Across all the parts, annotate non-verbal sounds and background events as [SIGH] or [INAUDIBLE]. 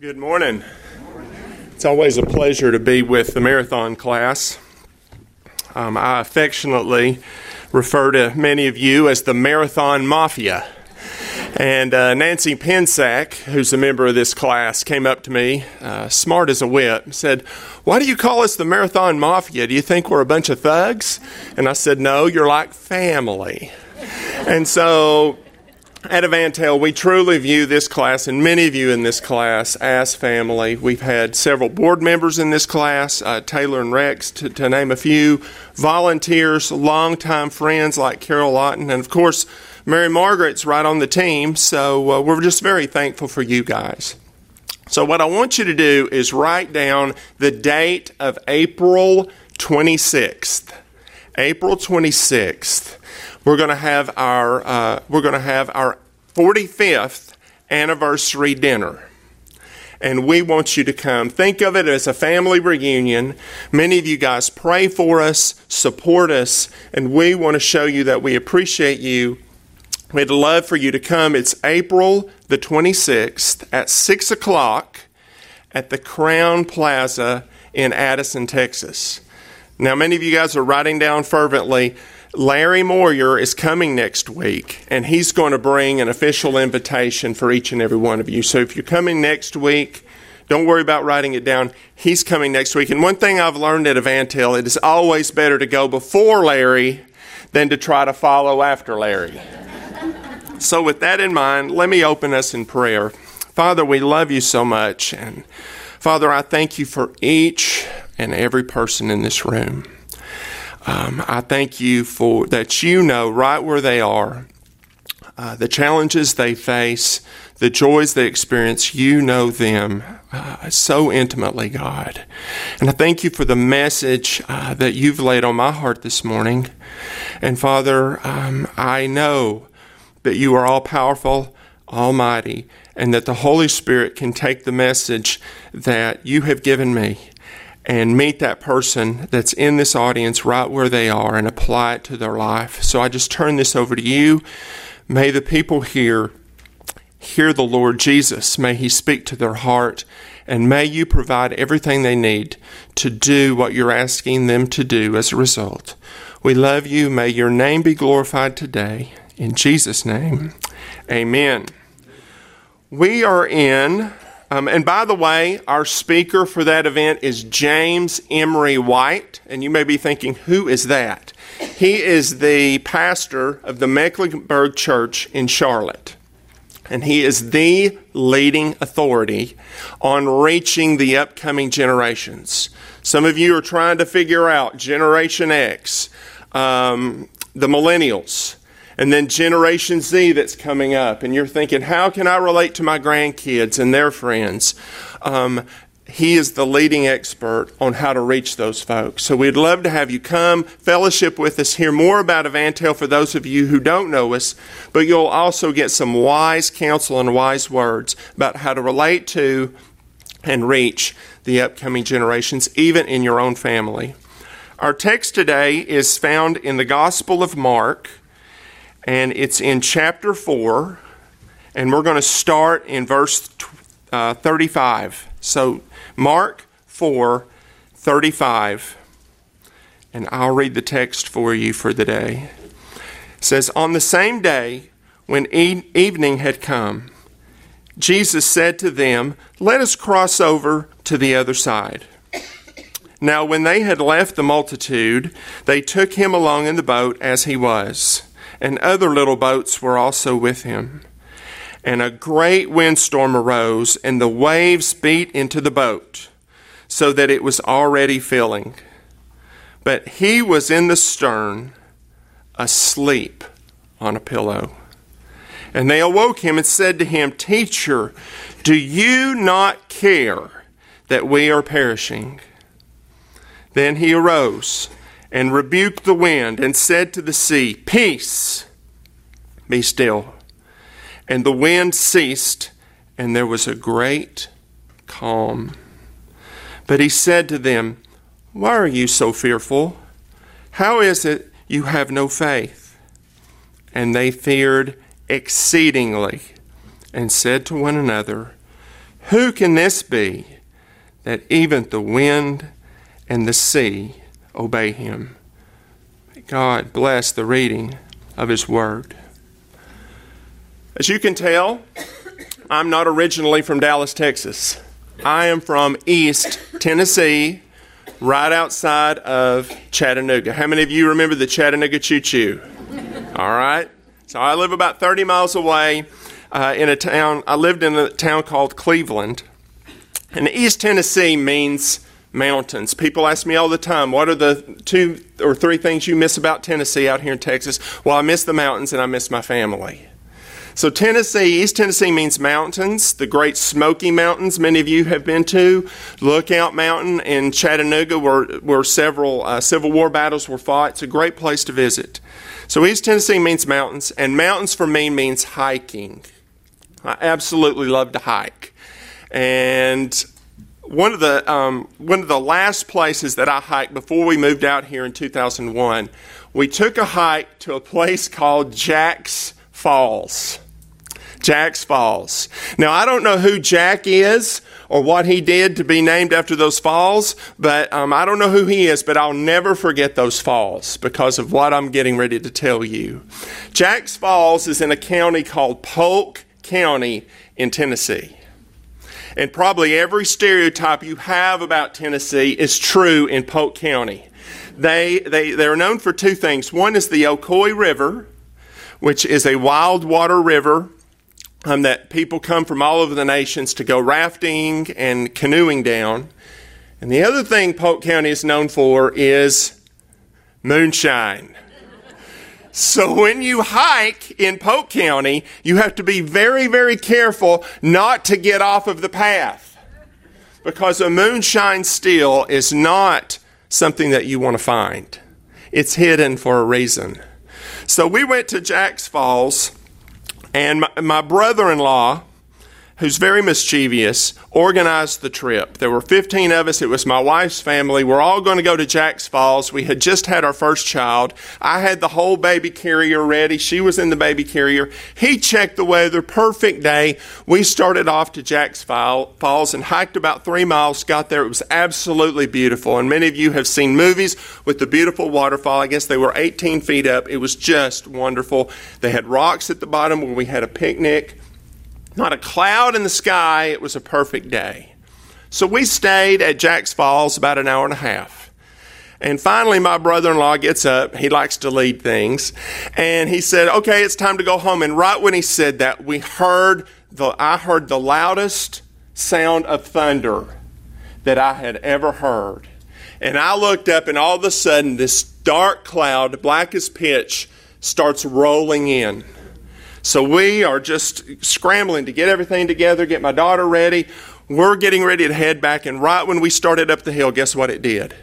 Good morning. It's always a pleasure to be with the marathon class. Um, I affectionately refer to many of you as the Marathon Mafia. And uh, Nancy Pensack, who's a member of this class, came up to me, uh, smart as a whip, said, Why do you call us the Marathon Mafia? Do you think we're a bunch of thugs? And I said, No, you're like family. And so at EvanTell, we truly view this class and many of you in this class as family. We've had several board members in this class, uh, Taylor and Rex, to, to, name a few, volunteers, longtime friends like Carol Lawton, and of course, Mary Margaret's right on the team, so uh, we're just very thankful for you guys. So, what I want you to do is write down the date of April 26th. April 26th we're going to have our uh, we're going to have our 45th anniversary dinner and we want you to come. Think of it as a family reunion. Many of you guys pray for us, support us, and we want to show you that we appreciate you. We'd love for you to come. It's April the 26th at 6 o'clock at the Crowne Plaza in Addison, Texas. Now, many of you guys are writing down fervently Larry Moyer is coming next week, and he's going to bring an official invitation for each and every one of you. So if you're coming next week, don't worry about writing it down. He's coming next week. And one thing I've learned at EvanTell, it is always better to go before Larry than to try to follow after Larry. so with that in mind, let me open us in prayer. Father, we love you so much. And Father, I thank you for each and every person in this room. Um, I thank you for that you know right where they are, uh, the challenges they face, the joys they experience. You know them uh, so intimately, God. And I thank you for the message uh, that you've laid on my heart this morning. And Father, um, I know that you are all powerful, almighty, and that the Holy Spirit can take the message that you have given me and meet that person that's in this audience right where they are and apply it to their life. So I just turn this over to you. May the people here hear the Lord Jesus. May He speak to their heart. And may you provide everything they need to do what you're asking them to do as a result. We love you. May your name be glorified today. In Jesus' name, amen. We are in um, and by the way, our speaker for that event is James Emery White. And you may be thinking, who is that? He is the pastor of the Mecklenburg Church in Charlotte. And he is the leading authority on reaching the upcoming generations. Some of you are trying to figure out Generation X, um, the millennials and then Generation Z that's coming up, and you're thinking, how can I relate to my grandkids and their friends? Um, he is the leading expert on how to reach those folks. So we'd love to have you come, fellowship with us, hear more about EvanTell for those of you who don't know us, but you'll also get some wise counsel and wise words about how to relate to and reach the upcoming generations, even in your own family. Our text today is found in the Gospel of Mark, and it's in chapter 4, and we're going to start in verse uh, 35. So, Mark 4 35, and I'll read the text for you for the day. It says, On the same day, when e- evening had come, Jesus said to them, Let us cross over to the other side. Now, when they had left the multitude, they took him along in the boat as he was and other little boats were also with him. And a great windstorm arose, and the waves beat into the boat, so that it was already filling. But he was in the stern, asleep on a pillow. And they awoke him and said to him, Teacher, do you not care that we are perishing? Then he arose and rebuked the wind and said to the sea, Peace, be still. And the wind ceased, and there was a great calm. But he said to them, Why are you so fearful? How is it you have no faith? And they feared exceedingly and said to one another, Who can this be that even the wind and the sea obey him? May God bless the reading of his word. As you can tell, I'm not originally from Dallas, Texas. I am from East Tennessee, right outside of Chattanooga. How many of you remember the Chattanooga Choo Choo? All right. So I live about 30 miles away uh, in a town. I lived in a town called Cleveland. And East Tennessee means mountains. People ask me all the time, what are the two or three things you miss about Tennessee out here in Texas? Well, I miss the mountains and I miss my family. So, Tennessee, East Tennessee means mountains, the Great Smoky Mountains, many of you have been to. Lookout Mountain in Chattanooga, where, where several uh, Civil War battles were fought. It's a great place to visit. So, East Tennessee means mountains, and mountains for me means hiking. I absolutely love to hike. And one of the um, one of the last places that I hiked before we moved out here in 2001, we took a hike to a place called Jack's Falls. Jack's Falls. Now, I don't know who Jack is or what he did to be named after those falls, but um, I don't know who he is, but I'll never forget those falls because of what I'm getting ready to tell you. Jack's Falls is in a county called Polk County in Tennessee. And probably every stereotype you have about Tennessee is true in Polk County. They, they, they're known for two things. One is the Ocoee River, which is a wild water river um, that people come from all over the nations to go rafting and canoeing down. And the other thing Polk County is known for is moonshine. So when you hike in Polk County, you have to be very, very careful not to get off of the path. Because a moonshine still is not something that you want to find. It's hidden for a reason. So we went to Jack's Falls and my, my brother in law, who's very mischievous, organized the trip. There were 15 of us. It was my wife's family. We're all going to go to Jack's Falls. We had just had our first child. I had the whole baby carrier ready. She was in the baby carrier. He checked the weather. Perfect day. We started off to Jack's Falls and hiked about three miles. Got there. It was absolutely beautiful. And many of you have seen movies with the beautiful waterfall. I guess they were 18 feet up. It was just wonderful. They had rocks at the bottom where we had a picnic. Not a cloud in the sky. It was a perfect day. So we stayed at Jack's Falls about an hour and a half. And finally, my brother in law gets up. He likes to lead things. And he said, Okay, it's time to go home. And right when he said that, we heard the, I heard the loudest sound of thunder that I had ever heard. And I looked up, and all of a sudden, this dark cloud, black as pitch, starts rolling in. So we are just scrambling to get everything together, get my daughter ready. We're getting ready to head back, and right when we started up the hill, guess what it did?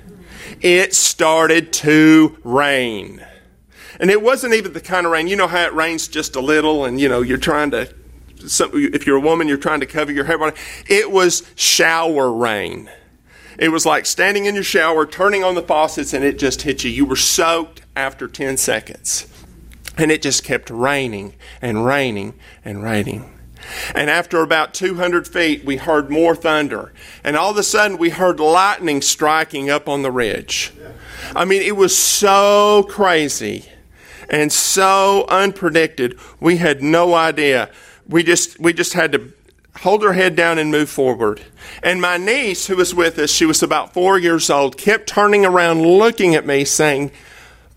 It started to rain. And it wasn't even the kind of rain, you know how it rains just a little, and you know, you're trying to, if you're a woman, you're trying to cover your hair. It was shower rain. It was like standing in your shower, turning on the faucets, and it just hit you. You were soaked after 10 seconds. And it just kept raining and raining and raining. And after about 200 feet, we heard more thunder. And all of a sudden, we heard lightning striking up on the ridge. I mean, it was so crazy and so unpredicted. We had no idea. We just, we just had to hold her head down and move forward. And my niece, who was with us, she was about four years old, kept turning around looking at me saying,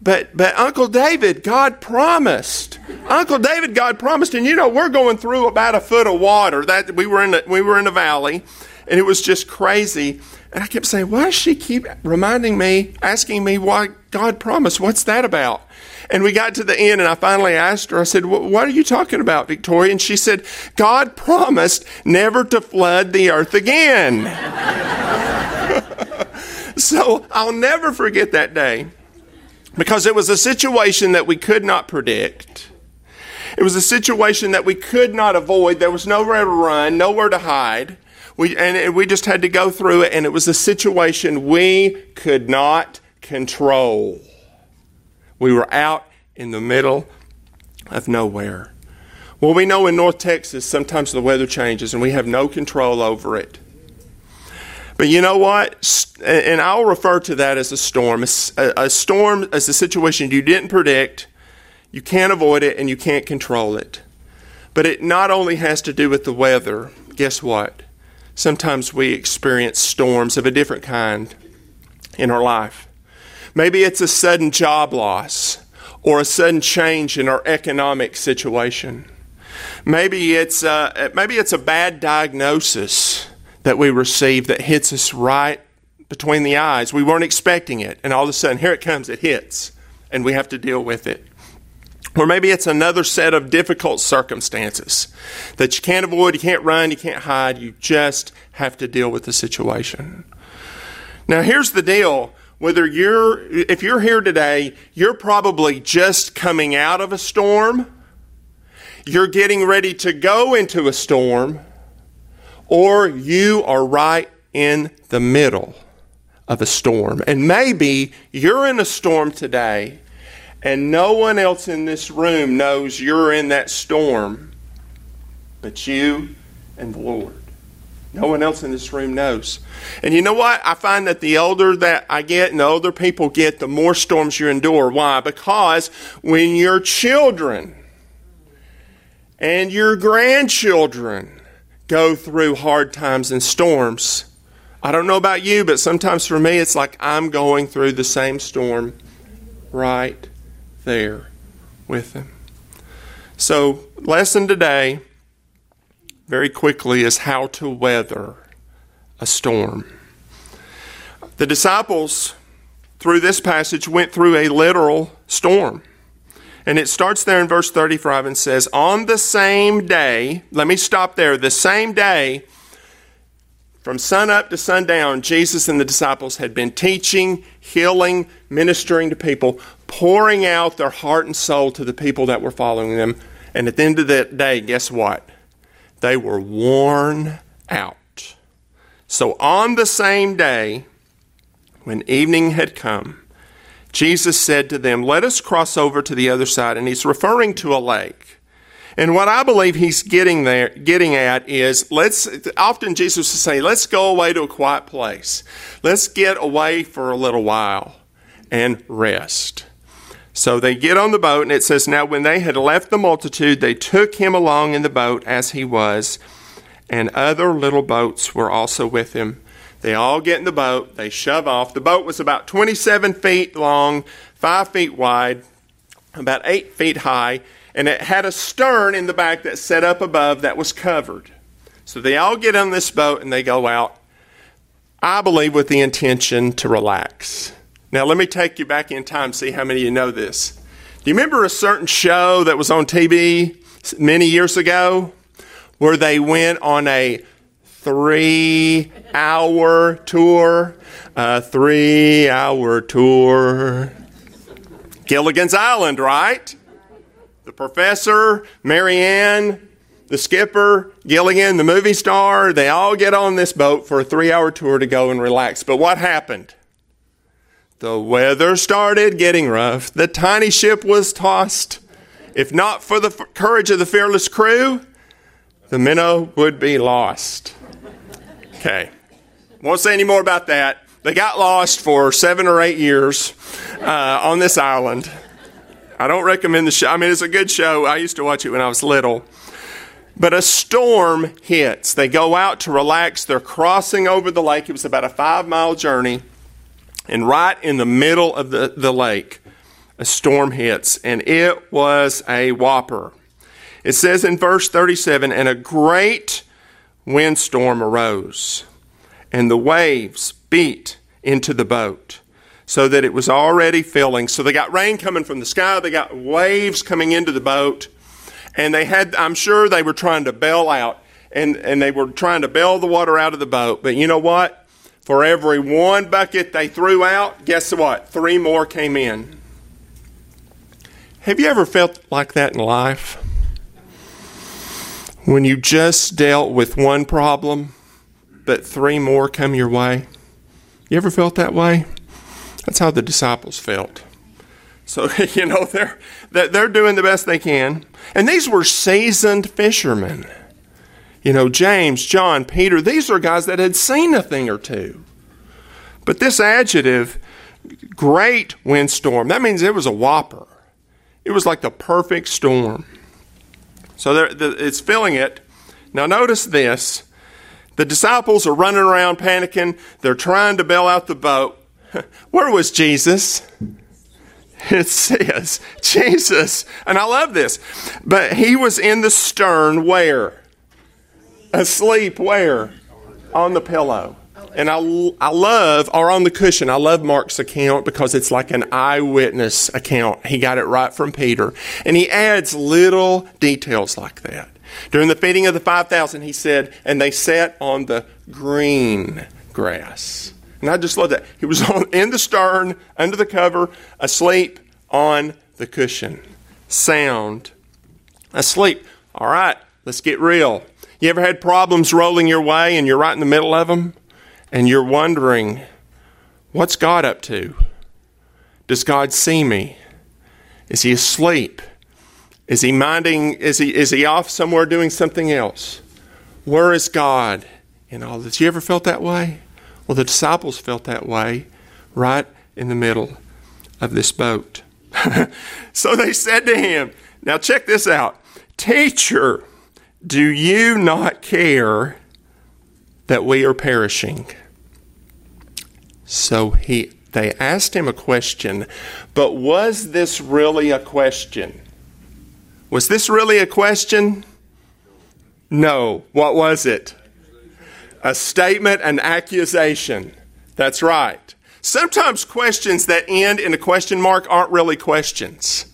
but but Uncle David, God promised. Uncle David, God promised, and you know we're going through about a foot of water. That we were in a, we were in a valley, and it was just crazy. And I kept saying, why does she keep reminding me, asking me why God promised? What's that about? And we got to the end, and I finally asked her, I said, What are you talking about, Victoria? And she said, God promised never to flood the earth again. [LAUGHS] so I'll never forget that day because it was a situation that we could not predict. It was a situation that we could not avoid. There was nowhere to run, nowhere to hide. We, and we just had to go through it, and it was a situation we could not control. We were out in the middle of nowhere. Well, we know in North Texas sometimes the weather changes and we have no control over it. But you know what? And I'll refer to that as a storm. A, storm is a situation you didn't predict, you can't avoid it, and you can't control it. But it not only has to do with the weather, guess what? Sometimes we experience storms of a different kind in our life. Maybe it's a sudden job loss or a sudden change in our economic situation. Maybe it's a, maybe it's a bad diagnosis that we receive that hits us right between the eyes. We weren't expecting it, and all of a sudden, here it comes, it hits, and we have to deal with it. Or maybe it's another set of difficult circumstances that you can't avoid, you can't run, you can't hide, you just have to deal with the situation. Now, here's the deal. Whether you're, if you're here today, you're probably just coming out of a storm, you're getting ready to go into a storm, or you are right in the middle of a storm. And maybe you're in a storm today and no one else in this room knows you're in that storm but you and the Lord. No one else in this room knows. And you know what? I find that the older that I get and the older people get, the more storms you endure. Why? Because when your children and your grandchildren go through hard times and storms, I don't know about you, but sometimes for me, it's like I'm going through the same storm right there with them. So, lesson today, very quickly, is how to weather a storm. The disciples, through this passage, went through a literal storm. And it starts there in verse 35 and says, On the same day, let me stop there, the same day, from sun up to sundown, Jesus and the disciples had been teaching, healing, ministering to people, pouring out their heart and soul to the people that were following them. And at the end of that day, guess what? They were worn out. So on the same day, when evening had come, Jesus said to them, Let us cross over to the other side. And he's referring to a lake. And what I believe he's getting there, getting at is let's, often Jesus will say, let's go away to a quiet place. Let's get away for a little while and rest. So they get on the boat, and it says, Now when they had left the multitude, they took him along in the boat as he was, and other little boats were also with him. They all get in the boat, they shove off. The boat was about 27 feet long, 5 feet wide, about 8 feet high and it had a stern in the back that set up above that was covered. So they all get on this boat and they go out, I believe, with the intention to relax. Now, let me take you back in time, see how many of you know this. Do you remember a certain show that was on TV many years ago where they went on a three hour tour? A three hour tour. Gilligan's Island, right? the professor, Mary Ann, the skipper, Gilligan, the movie star, they all get on this boat for a three hour tour to go and relax. But what happened? The weather started getting rough. The tiny ship was tossed. If not for the courage of the fearless crew, the minnow would be lost. Okay. Won't say any more about that. They got lost for seven or eight years uh, on this island. I don't recommend the show. I mean, it's a good show. I used to watch it when I was little. But a storm hits. They go out to relax. They're crossing over the lake. It was about a five mile journey. And right in the middle of the, the lake, a storm hits. And it was a whopper. It says in verse 37 And a great windstorm arose, and the waves beat into the boat so that it was already filling. So they got rain coming from the sky, they got waves coming into the boat, and they had, I'm sure they were trying to bail out, and, and they were trying to bail the water out of the boat. But you know what? For every one bucket they threw out, guess what? Three more came in. Have you ever felt like that in life? When you just dealt with one problem, but three more come your way? You ever felt that way? That's how the disciples felt. So, [LAUGHS] you know, they're, they're doing the best they can. And these were seasoned fishermen. You know, James, John, Peter, these are guys that had seen a thing or two. But this adjective, great windstorm, that means it was a whopper. It was like the perfect storm. So it's filling it. Now, notice this. The disciples are running around panicking. They're trying to bail out the boat. [LAUGHS] Where was Jesus? [LAUGHS] It says, Jesus, and I love this, but he was in the stern where? Asleep where? On the pillow. And I, I love, or on the cushion, I love Mark's account because it's like an eyewitness account. He got it right from Peter. And he adds little details like that. During the feeding of the 5,000, he said, and they sat on the green grass. And I just love that. He was [LAUGHS] on, in the stern, under the cover, asleep on the cushion. Sound asleep. All right, let's get real. You ever had problems rolling your way and you're right in the middle of them? And you're wondering, what's God up to? Does God see me? Is he asleep? Is he minding? Is he, is he off somewhere doing something else? Where is God in all this? You ever felt that way? Well, the disciples felt that way right in the middle of this boat. [LAUGHS] so they said to him, Now check this out. Teacher, do you not care that we are perishing? So he they asked him a question, but was this really a question? Was this really a question? No. What was it? A statement, an accusation. That's right. Sometimes questions that end in a question mark aren't really questions.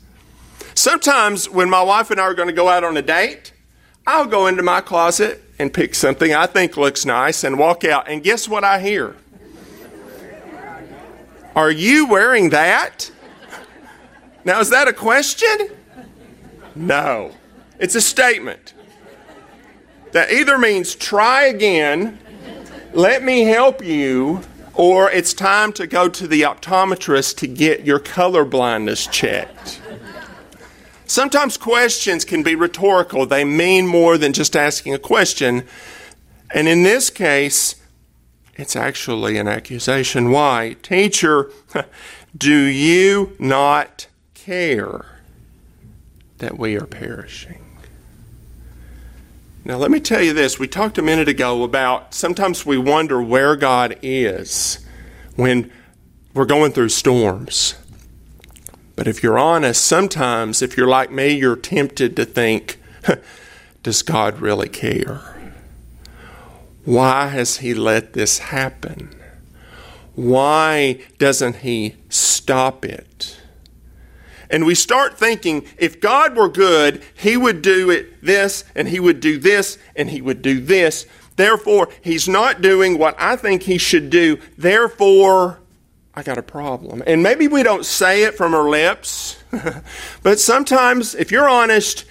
Sometimes when my wife and I are going to go out on a date, I'll go into my closet and pick something I think looks nice and walk out. And guess what I hear? Are you wearing that? Now, is that a question? No. It's a statement that either means try again, let me help you, or it's time to go to the optometrist to get your color blindness checked. Sometimes questions can be rhetorical, they mean more than just asking a question. And in this case, it's actually an accusation. Why? Teacher, [LAUGHS] do you not care that we are perishing? Now, let me tell you this. We talked a minute ago about sometimes we wonder where God is when we're going through storms. But if you're honest, sometimes, if you're like me, you're tempted to think, does God really care? Why has He let this happen? Why doesn't He stop it? And we start thinking if God were good, He would do it this, and He would do this, and He would do this. Therefore, He's not doing what I think He should do. Therefore, I got a problem. And maybe we don't say it from our lips, [LAUGHS] but sometimes, if you're honest,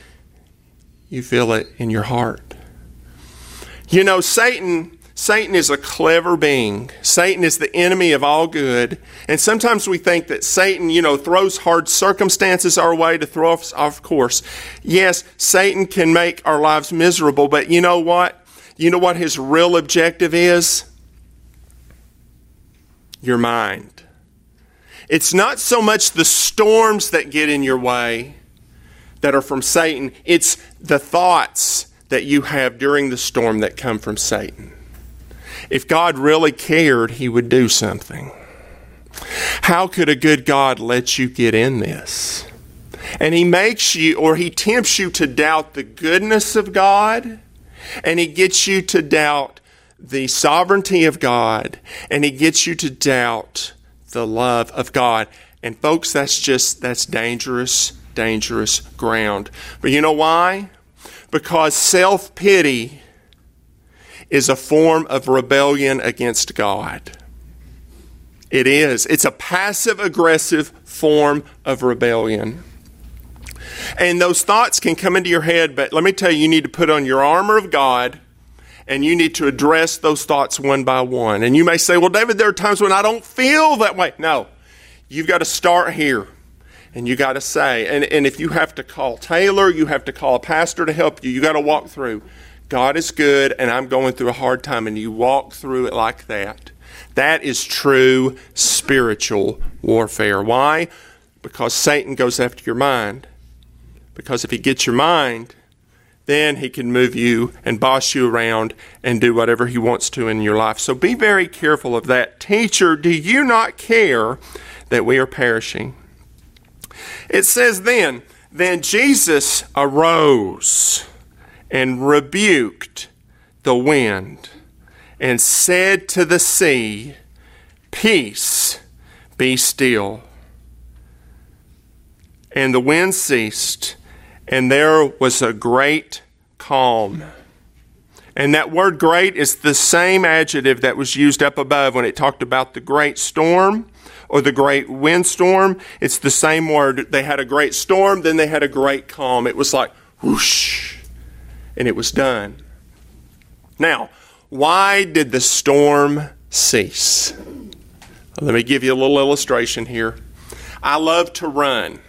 you feel it in your heart. You know, Satan Satan is a clever being. Satan is the enemy of all good. And sometimes we think that Satan, you know, throws hard circumstances our way to throw us off course. Yes, Satan can make our lives miserable, but you know what? You know what his real objective is? Your mind. It's not so much the storms that get in your way that are from Satan, it's the thoughts that you have during the storm that come from Satan. If God really cared, He would do something. How could a good God let you get in this? And He makes you, or He tempts you to doubt the goodness of God, and He gets you to doubt the sovereignty of God, and He gets you to doubt the love of God. And folks, that's just, that's dangerous, dangerous ground. But you know why? Because self pity is a form of rebellion against God. It is. It's a passive aggressive form of rebellion. And those thoughts can come into your head, but let me tell you, you need to put on your armor of God and you need to address those thoughts one by one. And you may say, well, David, there are times when I don't feel that way. No, you've got to start here. and you got to say, and, and if you have to call Taylor, you have to call a pastor to help you, you got to walk through. God is good, and I'm going through a hard time, and you walk through it like that. That is true spiritual warfare. Why? Because Satan goes after your mind. Because if he gets your mind, then he can move you and boss you around and do whatever he wants to in your life. So be very careful of that. Teacher, do you not care that we are perishing? It says then, then Jesus arose and rebuked the wind and said to the sea, Peace, be still. And the wind ceased, and there was a great calm. And that word great is the same adjective that was used up above when it talked about the great storm or the great windstorm. It's the same word. They had a great storm, then they had a great calm. It was like whoosh, and it was done. Now, why did the storm cease? Let me give you a little illustration here. I love to run.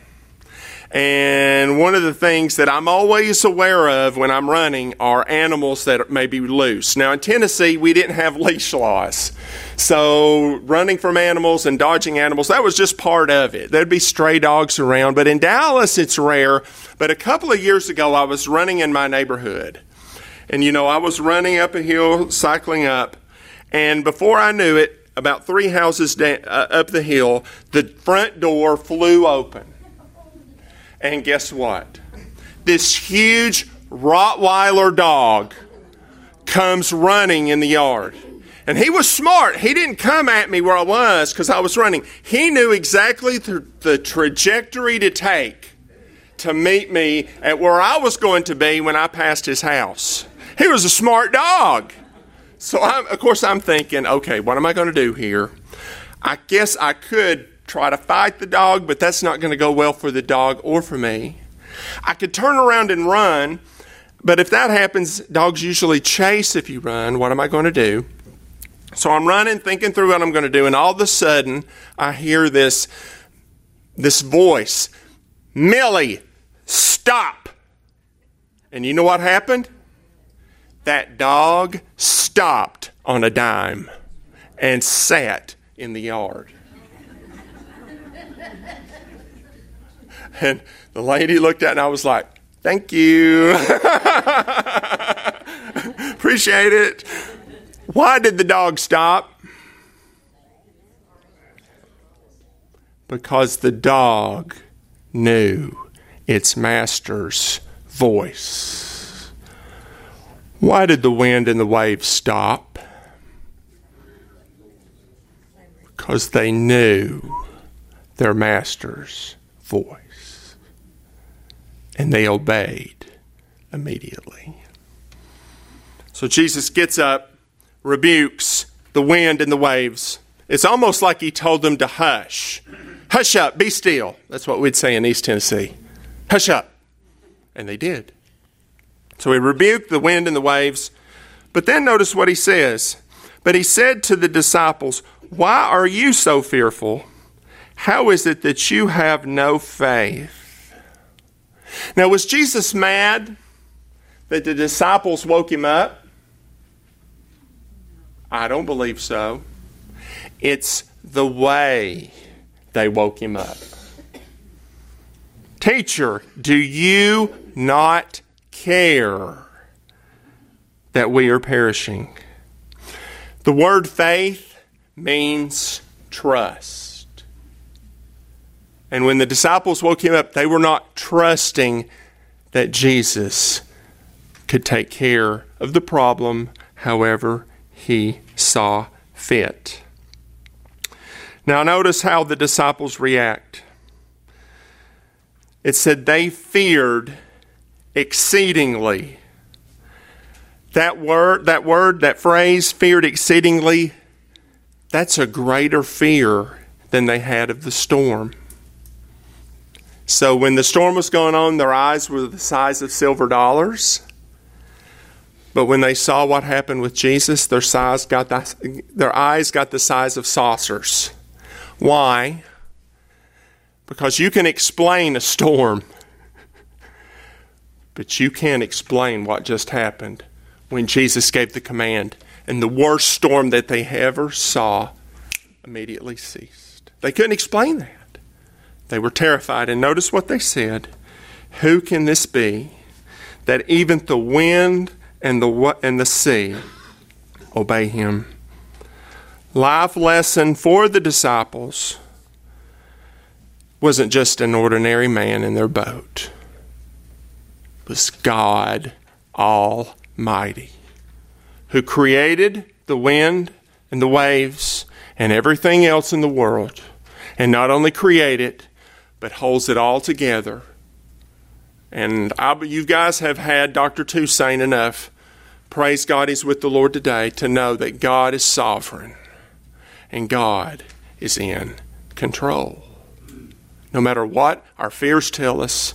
And one of the things that I'm always aware of when I'm running are animals that may be loose. Now, in Tennessee, we didn't have leash laws. So, running from animals and dodging animals, that was just part of it. There'd be stray dogs around. But in Dallas, it's rare. But a couple of years ago, I was running in my neighborhood. And, you know, I was running up a hill, cycling up. And before I knew it, about three houses down, uh, up the hill, the front door flew open and guess what? This huge Rottweiler dog comes running in the yard. And he was smart. He didn't come at me where I was because I was running. He knew exactly the, the, trajectory to take to meet me at where I was going to be when I passed his house. He was a smart dog. So, I'm, of course, I'm thinking, okay, what am I going to do here? I guess I could try to fight the dog, but that's not going to go well for the dog or for me. I could turn around and run, but if that happens, dogs usually chase if you run. What am I going to do? So I'm running, thinking through what I'm going to do, and all of a sudden I hear this, this voice Millie, stop. And you know what happened? That dog stopped on a dime and sat in the yard. And the lady looked at it and I was like, thank you. [LAUGHS] Appreciate it. Why did the dog stop? Because the dog knew its master's voice. Why did the wind and the waves stop? Because they knew their master's voice and they obeyed immediately. So Jesus gets up, rebukes the wind and the waves. It's almost like he told them to hush. Hush up, be still. That's what we'd say in East Tennessee. Hush up. And they did. So he rebuked the wind and the waves. But then notice what he says. But he said to the disciples, Why are you so fearful? How is it that you have no faith? Now, was Jesus mad that the disciples woke him up? I don't believe so. It's the way they woke him up. Teacher, do you not care that we are perishing? The word faith means trust. And when the disciples woke him up, they were not trusting that Jesus could take care of the problem however he saw fit. Now, notice how the disciples react. It said they feared exceedingly. That word, that word, that phrase, feared exceedingly, that's a greater fear than they had of the storm. So when the storm was going on, their eyes were the size of silver dollars. But when they saw what happened with Jesus, their, size got the, their eyes got the size of saucers. Why? Because you can explain a storm, but you can't explain what just happened when Jesus gave the command and the worst storm that they ever saw immediately ceased. They couldn't explain that. They were terrified. And notice what they said Who can this be that even the wind and the, and the sea obey him? Life lesson for the disciples wasn't just an ordinary man in their boat. It was God Almighty who created the wind and the waves and everything else in the world, and not only create it, but holds it all together. And I, you guys have had Dr. Toussaint enough. Praise God, He's with the Lord today to know that God is sovereign and God is in control. No matter what our fears tell us,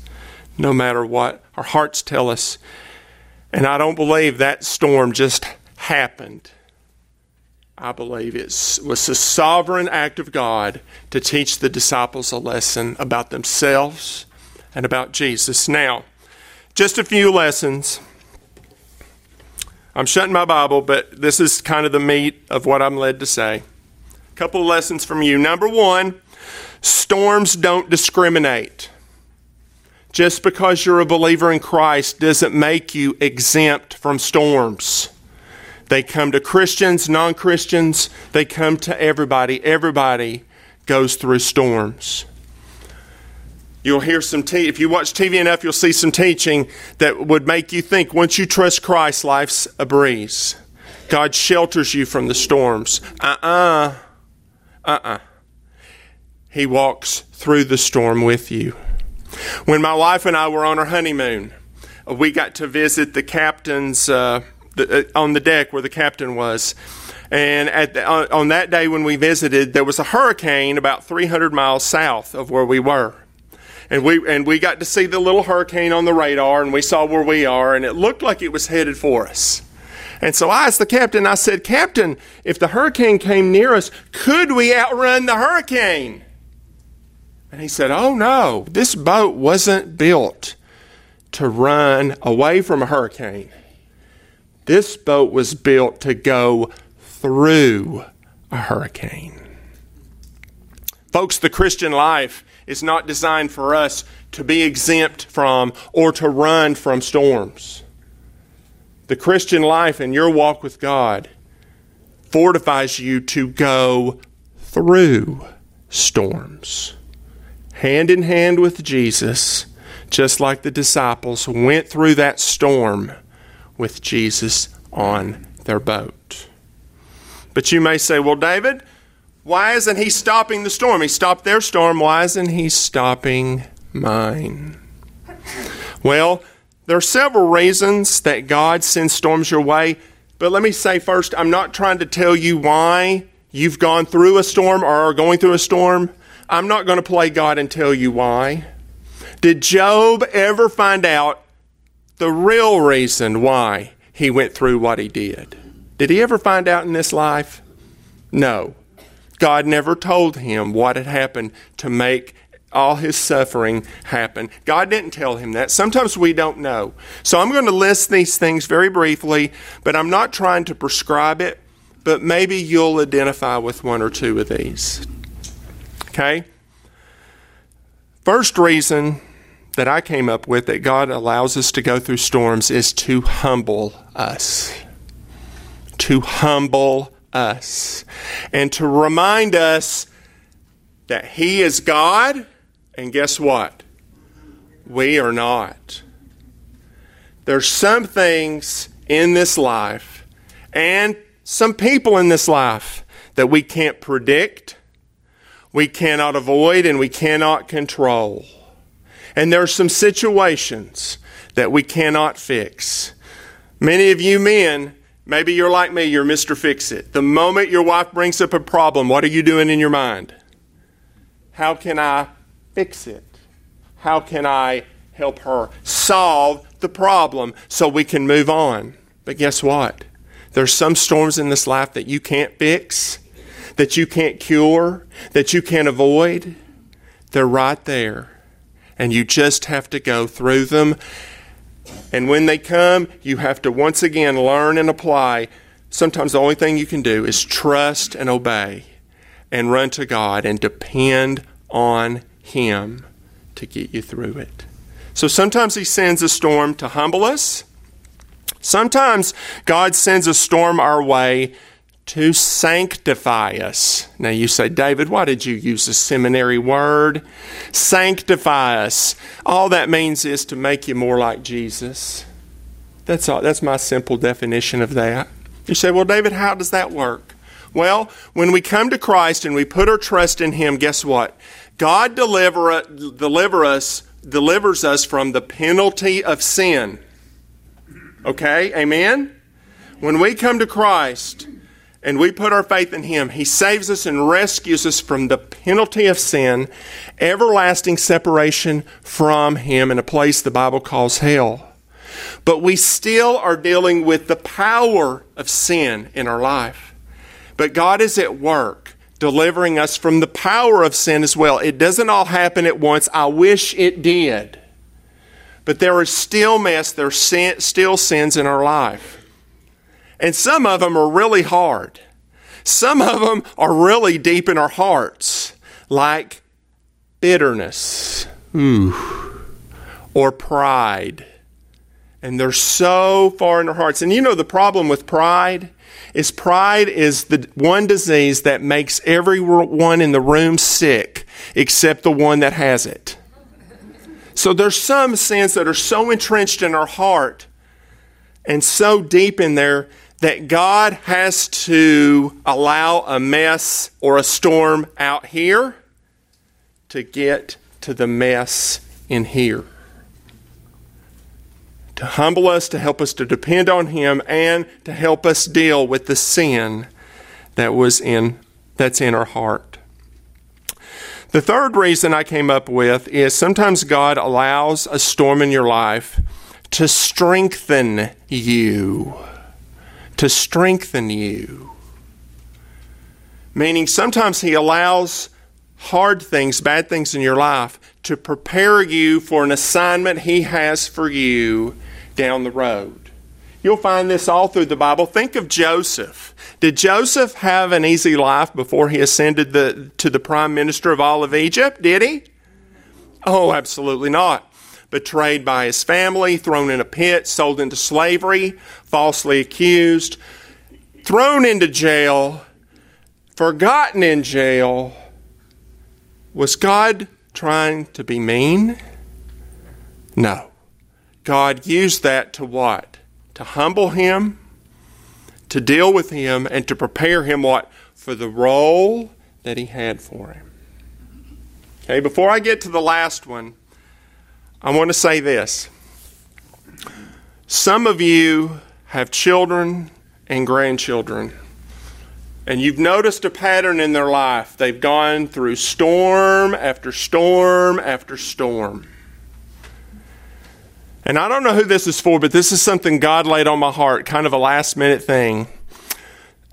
no matter what our hearts tell us, and I don't believe that storm just happened. I believe it was a sovereign act of God to teach the disciples a lesson about themselves and about Jesus. Now, just a few lessons. I'm shutting my Bible, but this is kind of the meat of what I'm led to say. A couple of lessons from you. Number one, storms don't discriminate. Just because you're a believer in Christ doesn't make you exempt from storms. They come to Christians, non Christians, they come to everybody. Everybody goes through storms. You'll hear some, te- if you watch TV enough, you'll see some teaching that would make you think once you trust Christ, life's a breeze. God shelters you from the storms. Uh uh-uh. uh. Uh uh. He walks through the storm with you. When my wife and I were on our honeymoon, we got to visit the captain's. Uh, the, uh, on the deck where the captain was. And the, on, on that day when we visited, there was a hurricane about 300 miles south of where we were. And we, and we got to see the little hurricane on the radar, and we saw where we are, and it looked like it was headed for us. And so I asked the captain, I said, Captain, if the hurricane came near us, could we outrun the hurricane? And he said, Oh no, this boat wasn't built to run away from a hurricane. This boat was built to go through a hurricane. Folks, the Christian life is not designed for us to be exempt from or to run from storms. The Christian life and your walk with God fortifies you to go through storms. Hand in hand with Jesus, just like the disciples went through that storm with Jesus on their boat. But you may say, well, David, why isn't he stopping the storm? He stopped their storm. Why isn't he stopping mine? Well, there are several reasons that God sends storms your way. But let me say first, I'm not trying to tell you why you've gone through a storm or are going through a storm. I'm not going to play God and tell you why. Did Job ever find out the real reason why he went through what he did. Did he ever find out in this life? No. God never told him what had happened to make all his suffering happen. God didn't tell him that. Sometimes we don't know. So I'm going to list these things very briefly, but I'm not trying to prescribe it, but maybe you'll identify with one or two of these. Okay? First reason that I came up with that God allows us to go through storms is to humble us. To humble us. And to remind us that He is God, and guess what? We are not. There's some things in this life and some people in this life that we can't predict, we cannot avoid, and we cannot control. And there are some situations that we cannot fix. Many of you men, maybe you're like me, you're Mr. Fix It. The moment your wife brings up a problem, what are you doing in your mind? How can I fix it? How can I help her solve the problem so we can move on? But guess what? There's some storms in this life that you can't fix, that you can't cure, that you can't avoid They're right there. And you just have to go through them. And when they come, you have to once again learn and apply. Sometimes the only thing you can do is trust and obey and run to God and depend on Him to get you through it. So sometimes He sends a storm to humble us. Sometimes God sends a storm our way to sanctify us. Now you say, David, why did you use a seminary word? Sanctify us. All that means is to make you more like Jesus. That's all. That's my simple definition of that. You say, well, David, how does that work? Well, when we come to Christ and we put our trust in Him, guess what? God deliver, deliver us, delivers us from the penalty of sin. Okay? Amen? When we come to Christ, and we put our faith in Him, He saves us and rescues us from the penalty of sin, everlasting separation from Him in a place the Bible calls hell. But we still are dealing with the power of sin in our life. But God is at work delivering us from the power of sin as well. It doesn't all happen at once. I wish it did. But there is still mess, there there's still sins in our life. And some of them are really hard. Some of them are really deep in our hearts, like bitterness ooh, or pride. And they're so far in our hearts. And you know the problem with pride is pride is the one disease that makes everyone in the room sick except the one that has it. So there's some sins that are so entrenched in our heart and so deep in there that God has to allow a mess or a storm out here to get to the mess in here. To humble us, to help us to depend on Him, and to help us deal with the sin that was in that's in our heart. The third reason I came up with is sometimes God allows a storm in your life to strengthen you to strengthen you. Meaning, sometimes He allows hard things, bad things in your life to prepare you for an assignment He has for you down the road. You'll find this all through the Bible. Think of Joseph. Did Joseph have an easy life before he ascended the, to the prime minister of all of Egypt? Did he? Oh, absolutely not betrayed by his family, thrown in a pit, sold into slavery, falsely accused, thrown into jail, forgotten in jail. Was God trying to be mean? No. God used that to what? To humble him, to deal with him, and to prepare him what? For the role that he had for him. Okay, before I get to the last one, I want to say this. Some of you have children and grandchildren, and you've noticed a pattern in their life. They've gone through storm after storm after storm. And I don't know who this is for, but this is something God laid on my heart, kind of a last minute thing.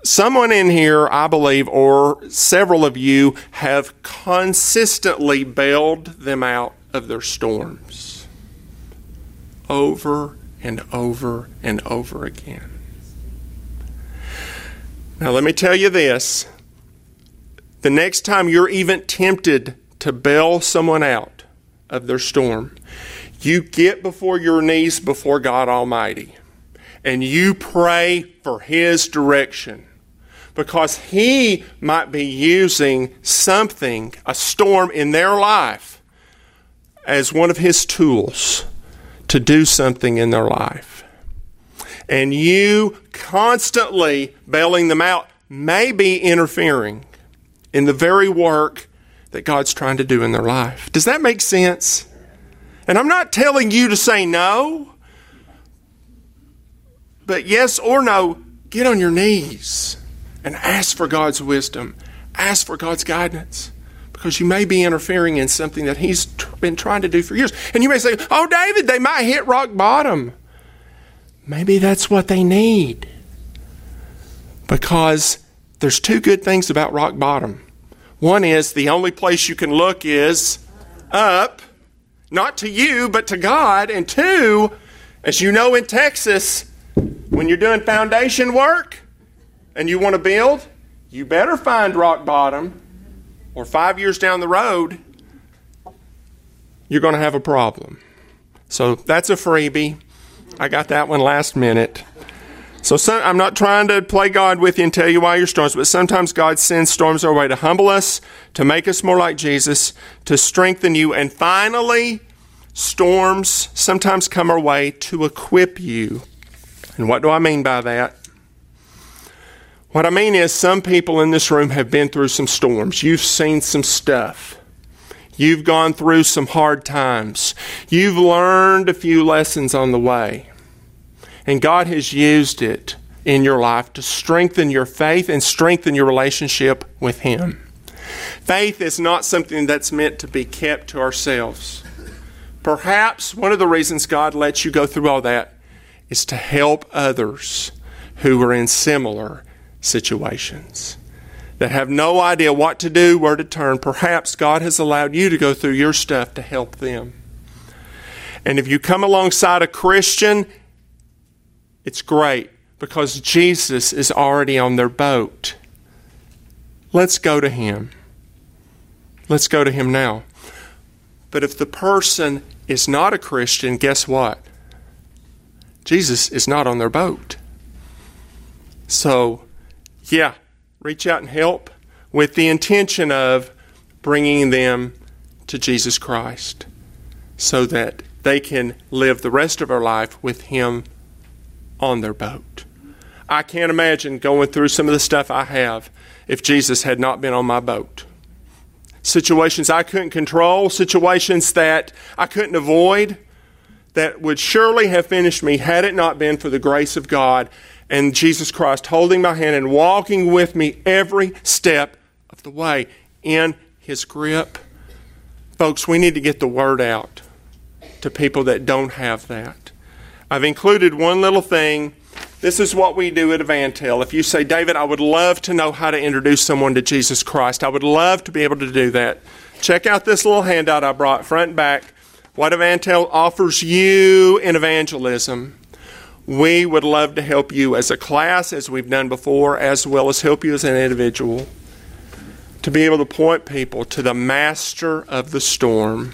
Someone in here, I believe, or several of you, have consistently bailed them out of their storms over and over and over again. Now, let me tell you this the next time you're even tempted to bail someone out of their storm, you get before your knees before God Almighty and you pray for His direction because He might be using something, a storm in their life as one of his tools to do something in their life. And you constantly bailing them out may be interfering in the very work that God's trying to do in their life. Does that make sense? And I'm not telling you to say no, but yes or no, get on your knees and ask for God's wisdom, ask for God's guidance because you may be interfering in something that he's been trying to do for years. And you may say, Oh, David, they might hit rock bottom. Maybe that's what they need. Because there's two good things about rock bottom. One is the only place you can look is up, not to you, but to God. And two, as you know in Texas, when you're doing foundation work and you want to build, you better find rock bottom, or five years down the road, you're going to have a problem. So that's a freebie. I got that one last minute. So some, I'm not trying to play God with you and tell you why you're storms, but sometimes God sends storms our way to humble us, to make us more like Jesus, to strengthen you, and finally, storms sometimes come our way to equip you. And what do I mean by that? What I mean is, some people in this room have been through some storms. You've seen some stuff. You've gone through some hard times. You've learned a few lessons on the way. And God has used it in your life to strengthen your faith and strengthen your relationship with Him. Faith is not something that's meant to be kept to ourselves. Perhaps one of the reasons God lets you go through all that is to help others who are in similar situations that have no idea what to do, where to turn. Perhaps God has allowed you to go through your stuff to help them. And if you come alongside a Christian it's great because Jesus is already on their boat. Let's go to him. Let's go to him now. But if the person is not a Christian, guess what? Jesus is not on their boat. So, yeah, reach out and help with the intention of bringing them to Jesus Christ so that they can live the rest of our life with Him on their boat. I can't imagine going through some of the stuff I have if Jesus had not been on my boat. Situations I couldn't control, situations that I couldn't avoid, that would surely have finished me had it not been for the grace of God and Jesus Christ holding my hand and walking with me every step of the way in His grip. Folks, we need to get the word out to people that don't have that. I've included one little thing. This is what we do at EvanTell. If you say, David, I would love to know how to introduce someone to Jesus Christ, I would love to be able to do that. Check out this little handout I brought, front and back. What EvanTell offers you in evangelism. We would love to help you as a class, as we've done before, as well as help you as an individual to be able to point people to the master of the storm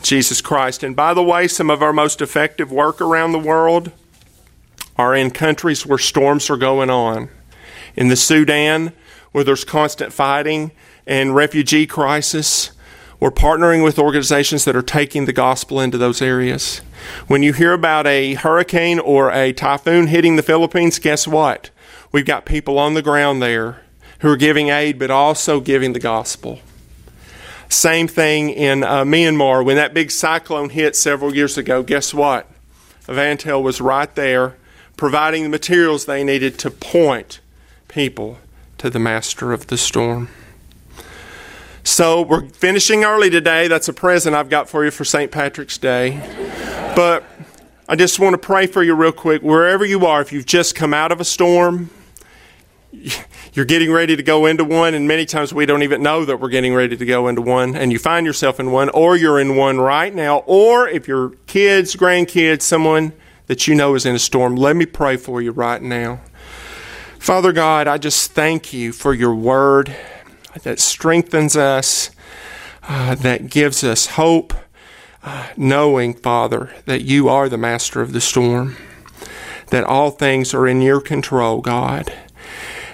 Jesus Christ. And by the way, some of our most effective work around the world are in countries where storms are going on. In the Sudan, where there's constant fighting and refugee crisis, we're partnering with organizations that are taking the gospel into those areas. When you hear about a hurricane or a typhoon hitting the Philippines, guess what? We've got people on the ground there who are giving aid, but also giving the gospel. Same thing in uh, Myanmar. When that big cyclone hit several years ago, guess what? EvanTell was right there providing the materials they needed to point people to the master of the storm. So we're finishing early today. That's a present I've got for you for St. Patrick's Day. But I just want to pray for you real quick. Wherever you are, if you've just come out of a storm, you're getting ready to go into one, and many times we don't even know that we're getting ready to go into one, and you find yourself in one, or you're in one right now, or if your kids, grandkids, someone that you know is in a storm, let me pray for you right now. Father God, I just thank you for your word that strengthens us, uh, that gives us hope, uh, knowing, Father, that you are the master of the storm, that all things are in your control, God.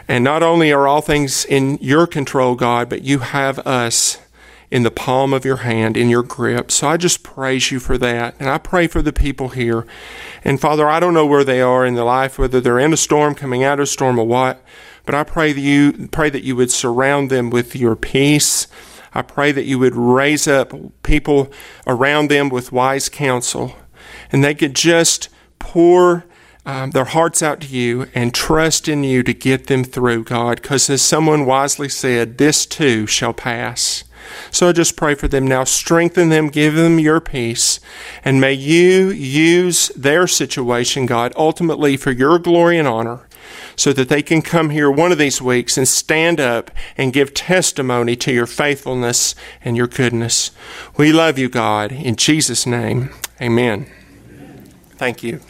And not only are all things in your control, God, but you have us in the palm of your hand, in your grip. So I just praise you for that. And I pray for the people here. And Father, I don't know where they are in their life, whether they're in a storm, coming out of a storm, or what. But I pray that you pray that you would surround them with your peace. I pray that you would raise up people around them with wise counsel, and they could just pour um, their hearts out to you and trust in you to get them through, God, because as someone wisely said, this too shall pass. So I just pray for them now. Strengthen them, give them your peace, and may you use their situation, God, ultimately for your glory and honor. So that they can come here one of these weeks and stand up and give testimony to your faithfulness and your goodness. We love you, God. In Jesus' name, amen. Thank you.